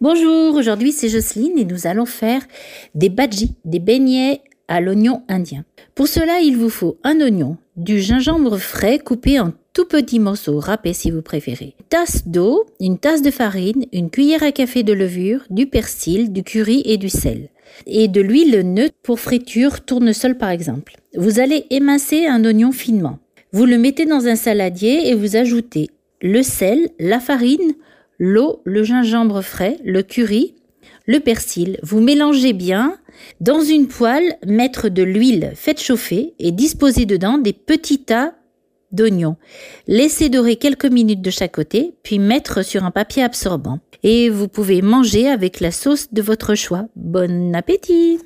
Bonjour, aujourd'hui c'est Jocelyne et nous allons faire des bhajis, des beignets à l'oignon indien. Pour cela, il vous faut un oignon, du gingembre frais coupé en tout petits morceaux, râpés si vous préférez, une tasse d'eau, une tasse de farine, une cuillère à café de levure, du persil, du curry et du sel. Et de l'huile neutre pour friture, tournesol par exemple. Vous allez émincer un oignon finement. Vous le mettez dans un saladier et vous ajoutez le sel, la farine, l'eau, le gingembre frais, le curry, le persil. Vous mélangez bien. Dans une poêle, mettre de l'huile, faites chauffer et disposez dedans des petits tas d'oignons. Laissez dorer quelques minutes de chaque côté, puis mettre sur un papier absorbant. Et vous pouvez manger avec la sauce de votre choix. Bon appétit